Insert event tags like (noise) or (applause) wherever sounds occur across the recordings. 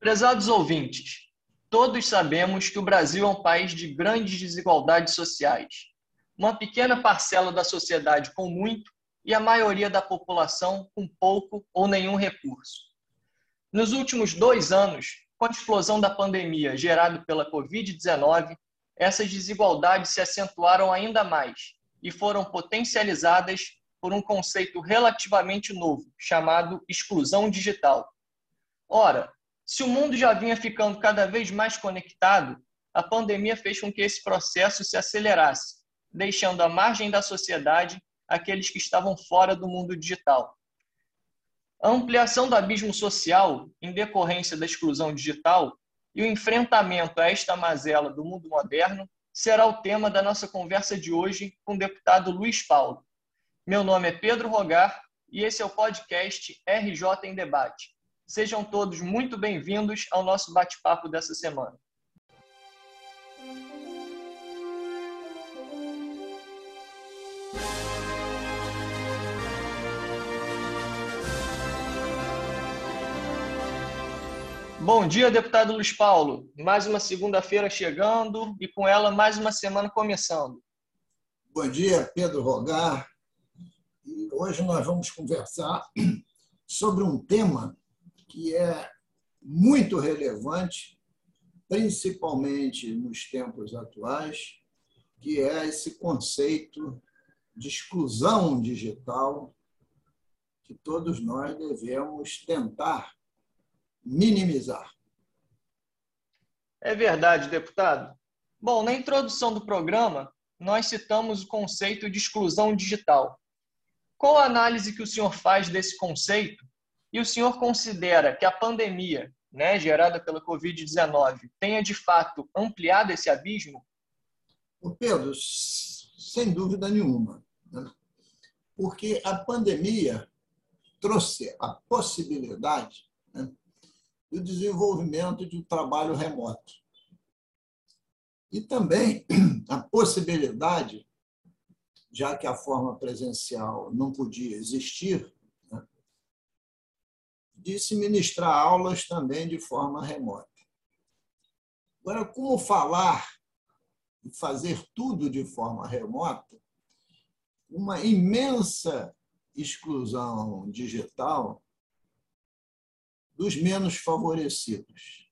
Prezados ouvintes, todos sabemos que o Brasil é um país de grandes desigualdades sociais. Uma pequena parcela da sociedade com muito e a maioria da população com pouco ou nenhum recurso. Nos últimos dois anos, com a explosão da pandemia gerada pela Covid-19, essas desigualdades se acentuaram ainda mais e foram potencializadas por um conceito relativamente novo, chamado exclusão digital. Ora, se o mundo já vinha ficando cada vez mais conectado, a pandemia fez com que esse processo se acelerasse, deixando à margem da sociedade aqueles que estavam fora do mundo digital. A ampliação do abismo social, em decorrência da exclusão digital, e o enfrentamento a esta mazela do mundo moderno será o tema da nossa conversa de hoje com o deputado Luiz Paulo. Meu nome é Pedro Rogar e esse é o podcast RJ em Debate. Sejam todos muito bem-vindos ao nosso bate-papo dessa semana. Bom dia, deputado Luiz Paulo. Mais uma segunda-feira chegando e com ela mais uma semana começando. Bom dia, Pedro Rogar. E hoje nós vamos conversar sobre um tema que é muito relevante, principalmente nos tempos atuais, que é esse conceito de exclusão digital que todos nós devemos tentar minimizar. É verdade, deputado. Bom, na introdução do programa, nós citamos o conceito de exclusão digital. Qual a análise que o senhor faz desse conceito? E o senhor considera que a pandemia, né, gerada pela Covid-19, tenha de fato ampliado esse abismo? Pedro, sem dúvida nenhuma. Né? Porque a pandemia trouxe a possibilidade né, e o desenvolvimento de um trabalho remoto. E também a possibilidade, já que a forma presencial não podia existir, de se ministrar aulas também de forma remota. Agora, como falar e fazer tudo de forma remota, uma imensa exclusão digital dos menos favorecidos,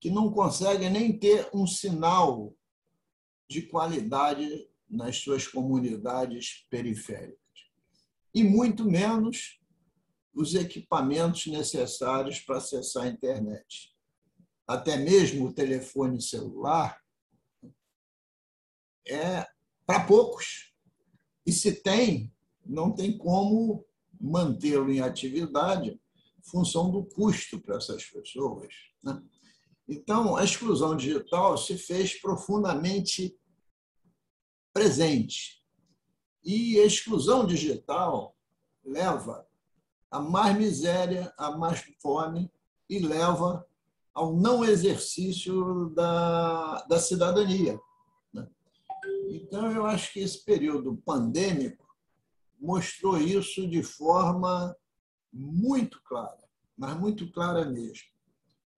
que não conseguem nem ter um sinal de qualidade nas suas comunidades periféricas. E muito menos os equipamentos necessários para acessar a internet. Até mesmo o telefone celular é para poucos. E se tem, não tem como mantê-lo em atividade função do custo para essas pessoas. Né? Então, a exclusão digital se fez profundamente presente. E a exclusão digital leva a mais miséria, a mais fome e leva ao não exercício da, da cidadania. Né? Então, eu acho que esse período pandêmico mostrou isso de forma muito clara, mas muito clara mesmo,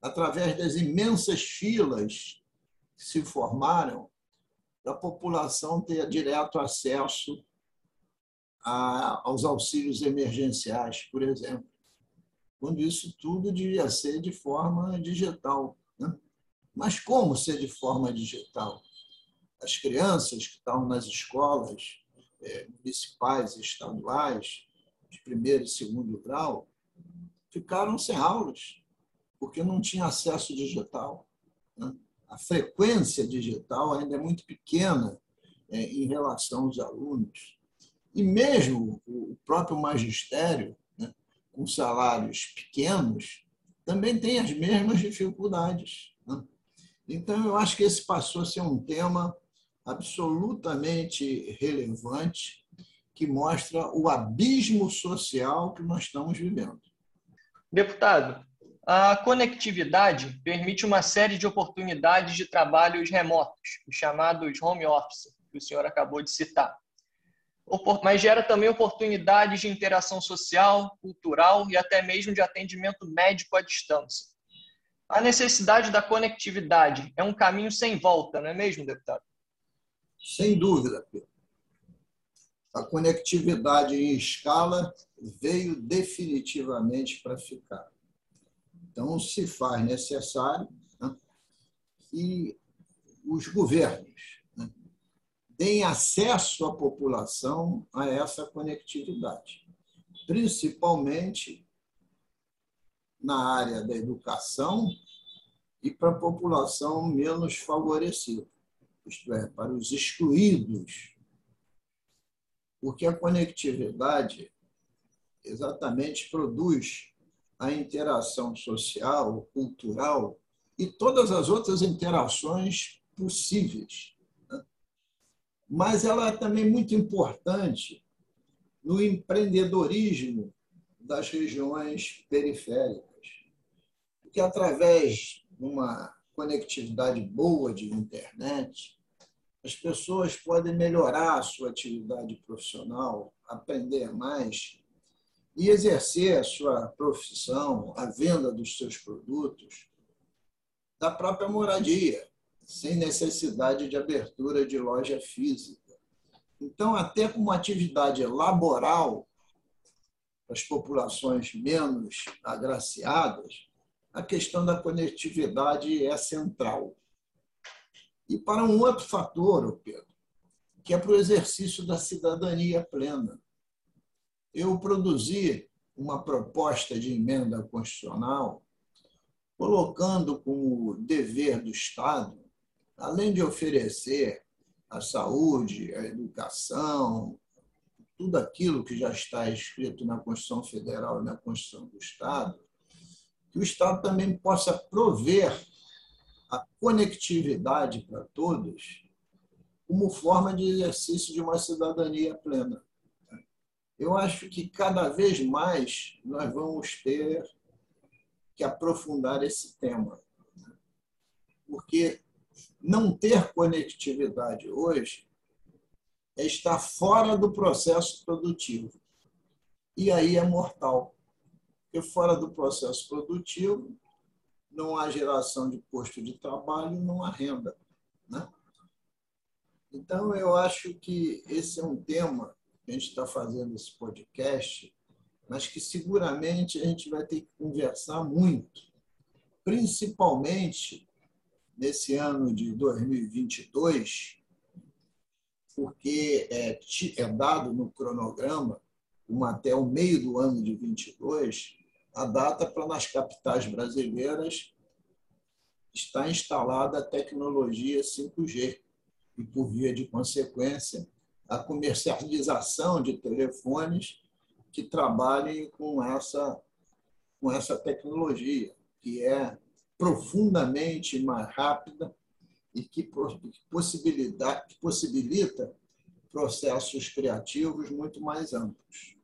através das imensas filas que se formaram da população ter direto acesso a, aos auxílios emergenciais, por exemplo, quando isso tudo devia ser de forma digital. Né? Mas como ser de forma digital? As crianças que estão nas escolas é, municipais e estaduais de primeiro e segundo grau ficaram sem aulas, porque não tinha acesso digital. Né? A frequência digital ainda é muito pequena é, em relação aos alunos. E mesmo o próprio magistério, né, com salários pequenos, também tem as mesmas dificuldades. Né? Então, eu acho que esse passou a ser um tema absolutamente relevante que mostra o abismo social que nós estamos vivendo. Deputado, a conectividade permite uma série de oportunidades de trabalhos remotos, os chamados home office, que o senhor acabou de citar. Mas gera também oportunidades de interação social, cultural e até mesmo de atendimento médico à distância. A necessidade da conectividade é um caminho sem volta, não é mesmo, deputado? Sem dúvida, Pedro. A conectividade em escala veio definitivamente para ficar. Então, se faz necessário né, que os governos deem acesso à população a essa conectividade, principalmente na área da educação e para a população menos favorecida, isto é, para os excluídos. Porque a conectividade exatamente produz a interação social, cultural e todas as outras interações possíveis. Mas ela é também muito importante no empreendedorismo das regiões periféricas. Que através de uma conectividade boa de internet, as pessoas podem melhorar a sua atividade profissional, aprender mais e exercer a sua profissão, a venda dos seus produtos da própria moradia, sem necessidade de abertura de loja física. Então, até como atividade laboral, as populações menos agraciadas, a questão da conectividade é central. E para um outro fator, Pedro, que é para o exercício da cidadania plena. Eu produzi uma proposta de emenda constitucional colocando como dever do Estado, além de oferecer a saúde, a educação, tudo aquilo que já está escrito na Constituição Federal e na Constituição do Estado, que o Estado também possa prover a conectividade para todos como forma de exercício de uma cidadania plena. Eu acho que cada vez mais nós vamos ter que aprofundar esse tema. Porque não ter conectividade hoje é estar fora do processo produtivo. E aí é mortal. Porque fora do processo produtivo, não há geração de posto de trabalho, não há renda. Né? Então, eu acho que esse é um tema que a gente está fazendo esse podcast, mas que seguramente a gente vai ter que conversar muito, principalmente nesse ano de 2022, porque é, é dado no cronograma, uma até o meio do ano de 22, a data para nas capitais brasileiras está instalada a tecnologia 5G e, por via de consequência, a comercialização de telefones que trabalhem com essa, com essa tecnologia, que é profundamente mais rápida e que possibilita, processos criativos muito mais amplos.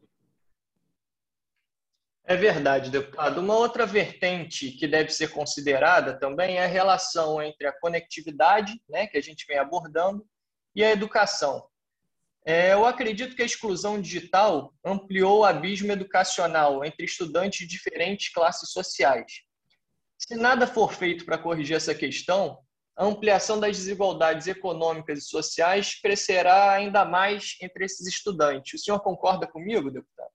É verdade, deputado. Uma outra vertente que deve ser considerada também é a relação entre a conectividade, né, que a gente vem abordando, e a educação. É, eu acredito que a exclusão digital ampliou o abismo educacional entre estudantes de diferentes classes sociais. Se nada for feito para corrigir essa questão, a ampliação das desigualdades econômicas e sociais crescerá ainda mais entre esses estudantes. O senhor concorda comigo, deputado?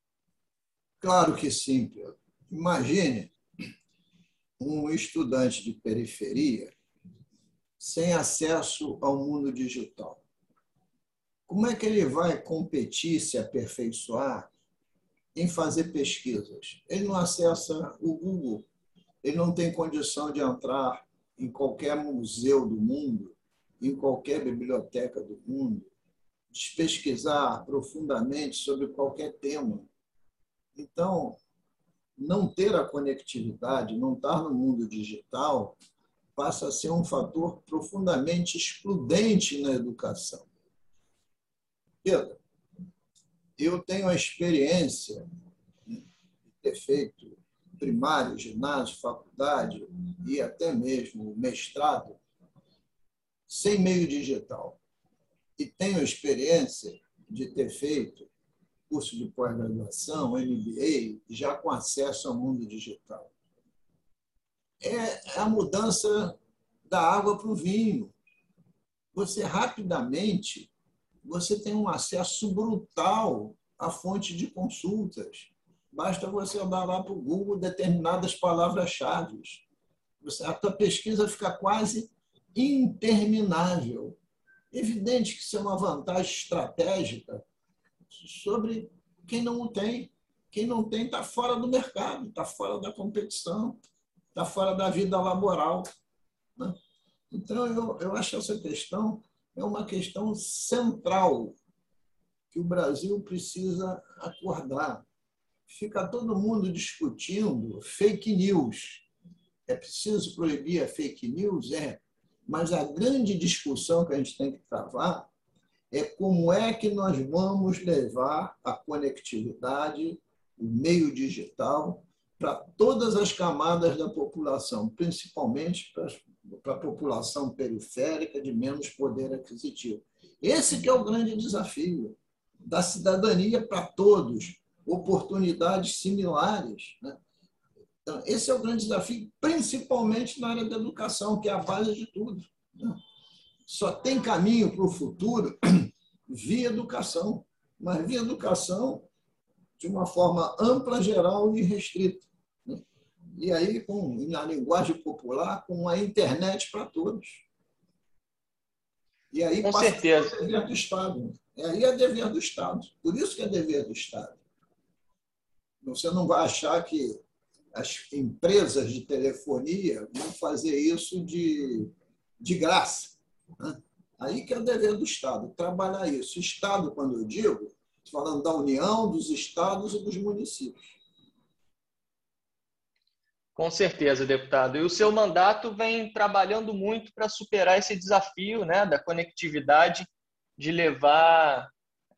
Claro que sim, Pedro. Imagine um estudante de periferia sem acesso ao mundo digital. Como é que ele vai competir, se aperfeiçoar em fazer pesquisas? Ele não acessa o Google, ele não tem condição de entrar em qualquer museu do mundo, em qualquer biblioteca do mundo, de pesquisar profundamente sobre qualquer tema então, não ter a conectividade, não estar no mundo digital, passa a ser um fator profundamente excludente na educação. Pedro, eu tenho a experiência de ter feito primário, ginásio, faculdade e até mesmo mestrado sem meio digital. E tenho experiência de ter feito curso de pós-graduação, MBA, já com acesso ao mundo digital. é a mudança da água para o vinho. Você rapidamente você tem um acesso brutal à fonte de consultas. Basta você dar lá para o Google determinadas palavras-chave. A tua pesquisa fica quase interminável. Evidente que isso é uma vantagem estratégica sobre quem não tem. Quem não tem está fora do mercado, está fora da competição, está fora da vida laboral. Né? Então, eu, eu acho essa questão é uma questão central que o Brasil precisa acordar. Fica todo mundo discutindo fake news. É preciso proibir a fake news? É. Mas a grande discussão que a gente tem que travar é como é que nós vamos levar a conectividade, o meio digital, para todas as camadas da população, principalmente para, a população periférica de menos poder aquisitivo. Esse que é o grande desafio da cidadania para todos, oportunidades similares. Né? Então, esse é o grande desafio, principalmente na área da educação, que é a base de tudo. Né? Só tem caminho para o futuro (clears throat) via educação, mas via educação de uma forma ampla, geral e restrita. E aí, com, na linguagem popular, com a internet para todos. E aí com certeza. é dever do Estado. E aí é dever do Estado. Por isso que é dever do Estado. Você não vai achar que as empresas de telefonia vão fazer isso de, de graça. Né? Aí que é o dever do Estado, trabalhar isso. Estado, quando eu digo, falando da União, dos estados e dos municípios. Com certeza, deputado. E o seu mandato vem trabalhando muito para superar esse desafio né, da conectividade, de levar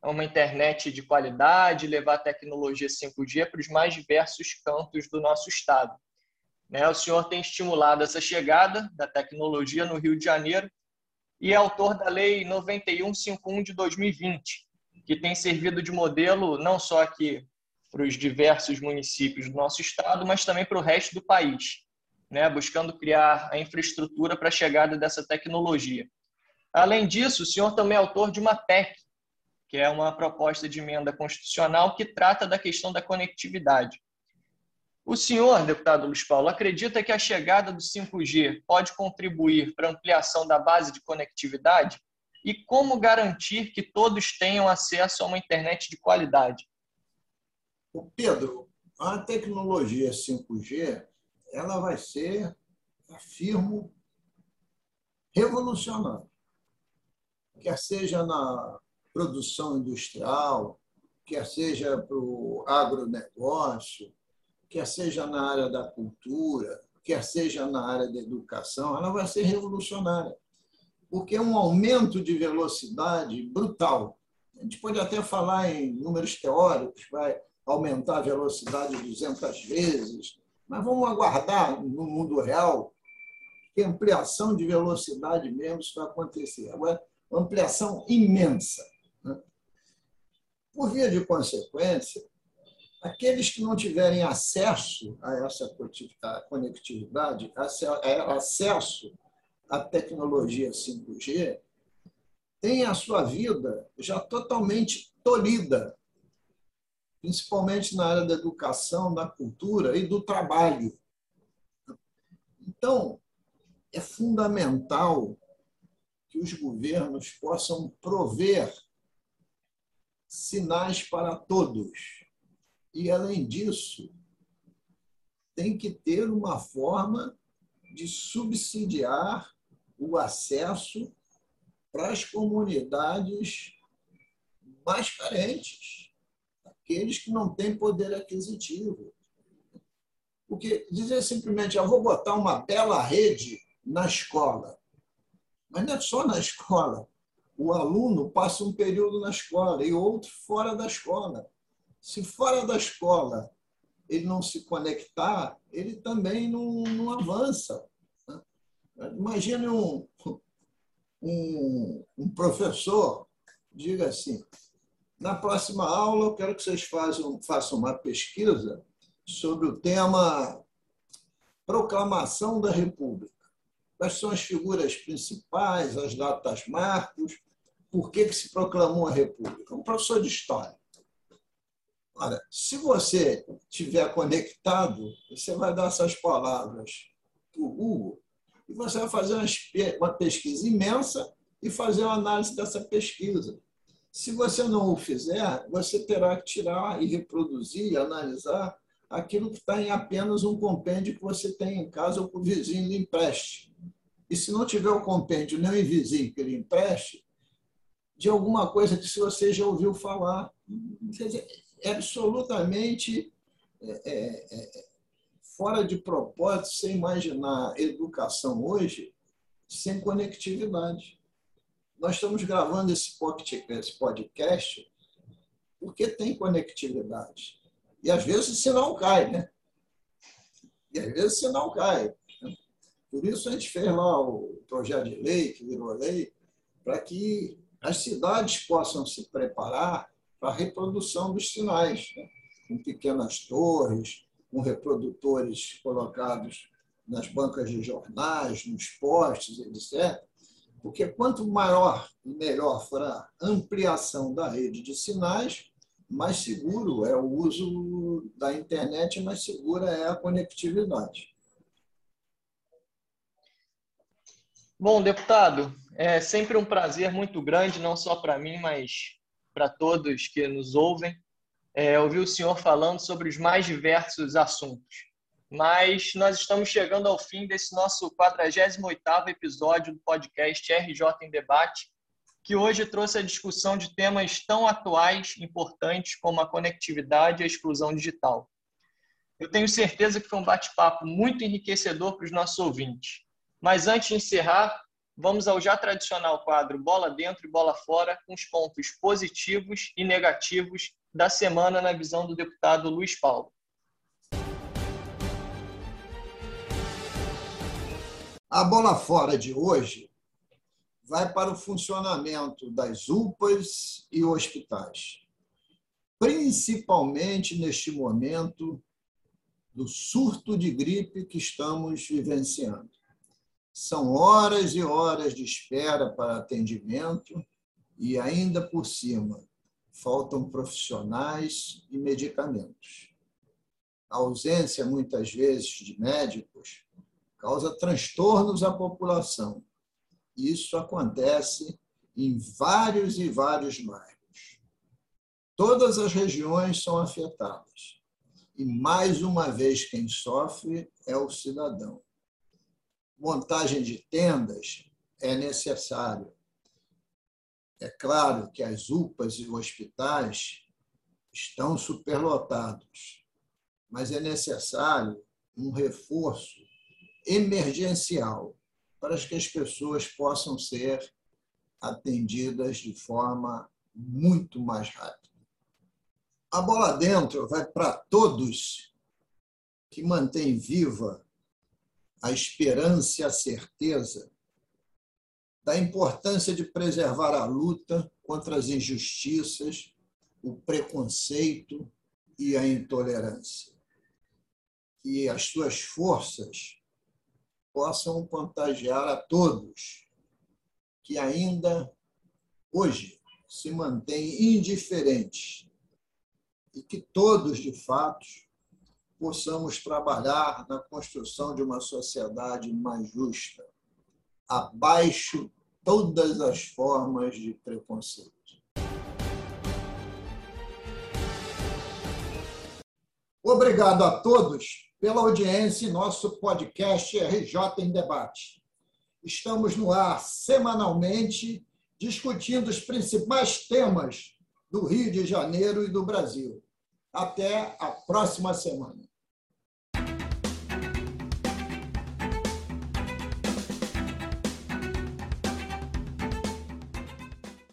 uma internet de qualidade, levar a tecnologia 5G para os mais diversos cantos do nosso estado. Né, o senhor tem estimulado essa chegada da tecnologia no Rio de Janeiro e é autor da Lei 9151 de 2020, que tem servido de modelo não só aqui para os diversos municípios do nosso estado, mas também para o resto do país, né, buscando criar a infraestrutura para a chegada dessa tecnologia. Além disso, o senhor também é autor de uma PEC, que é uma proposta de emenda constitucional que trata da questão da conectividade. O senhor, deputado Luiz Paulo, acredita que a chegada do 5G pode contribuir para a ampliação da base de conectividade? E como garantir que todos tenham acesso a uma internet de qualidade? Pedro, a tecnologia 5G ela vai ser, afirmo, revolucionária. Quer seja na produção industrial, quer seja para o agronegócio, quer seja na área da cultura, quer seja na área da educação, ela vai ser revolucionária, porque é um aumento de velocidade brutal. A gente pode até falar em números teóricos, vai aumentar a velocidade 200 vezes, mas vamos aguardar no mundo real que ampliação de velocidade mesmo isso vai acontecer. Agora, ampliação imensa. Né? Por via de consequência, aqueles que não tiverem acesso a essa conectividade, acesso à tecnologia 5G, têm a sua vida já totalmente tolhida principalmente na área da educação, da cultura e do trabalho. Então, é fundamental que os governos possam prover sinais para todos. E, além disso, tem que ter uma forma de subsidiar o acesso para as comunidades mais carentes aqueles que não têm poder aquisitivo. Porque dizer simplesmente, eu vou botar uma bela rede na escola. Mas não é só na escola. O aluno passa um período na escola e outro fora da escola. Se fora da escola ele não se conectar, ele também não, não avança. Imagine um, um, um professor diga assim: na próxima aula, eu quero que vocês façam, façam uma pesquisa sobre o tema proclamação da República. Quais são as figuras principais, as datas marcos, por que, que se proclamou a República? Um professor de história. Ora, se você estiver conectado, você vai dar essas palavras para o Google e você vai fazer uma pesquisa imensa e fazer uma análise dessa pesquisa. Se você não o fizer, você terá que tirar e reproduzir, analisar aquilo que está em apenas um compêndio que você tem em casa ou que o vizinho lhe empreste. E se não tiver o compêndio nem o vizinho que lhe empreste, de alguma coisa que você já ouviu falar, é absolutamente é, é, é, fora de propósito você imaginar educação hoje sem conectividade. Nós estamos gravando esse podcast porque tem conectividade. E às vezes o sinal cai, né? E às vezes o sinal cai. Por isso a gente fez lá o projeto de lei, que virou lei, para que as cidades possam se preparar para a reprodução dos sinais, né? com pequenas torres, com reprodutores colocados nas bancas de jornais, nos postes, etc. Porque quanto maior e melhor for a ampliação da rede de sinais, mais seguro é o uso da internet, mais segura é a conectividade. Bom, deputado, é sempre um prazer muito grande, não só para mim, mas para todos que nos ouvem, é, ouvir o senhor falando sobre os mais diversos assuntos. Mas nós estamos chegando ao fim desse nosso 48º episódio do podcast RJ em Debate, que hoje trouxe a discussão de temas tão atuais, importantes como a conectividade e a exclusão digital. Eu tenho certeza que foi um bate-papo muito enriquecedor para os nossos ouvintes. Mas antes de encerrar, vamos ao já tradicional quadro Bola Dentro e Bola Fora, com os pontos positivos e negativos da semana na visão do deputado Luiz Paulo. A bola fora de hoje vai para o funcionamento das UPAs e hospitais, principalmente neste momento do surto de gripe que estamos vivenciando. São horas e horas de espera para atendimento e, ainda por cima, faltam profissionais e medicamentos. A ausência, muitas vezes, de médicos causa transtornos à população isso acontece em vários e vários bairros. Todas as regiões são afetadas. E, mais uma vez, quem sofre é o cidadão. Montagem de tendas é necessário. É claro que as UPAs e hospitais estão superlotados, mas é necessário um reforço emergencial para que as pessoas possam ser atendidas de forma muito mais rápida. A bola dentro vai para todos que mantêm viva a esperança e a certeza da importância de preservar a luta contra as injustiças, o preconceito e a intolerância. Que as suas forças possam contagiar a todos que ainda hoje se mantêm indiferentes e que todos, de fato, possamos trabalhar na construção de uma sociedade mais justa, abaixo todas as formas de preconceito. Obrigado a todos pela audiência em nosso podcast RJ em Debate. Estamos no ar semanalmente discutindo os principais temas do Rio de Janeiro e do Brasil. Até a próxima semana.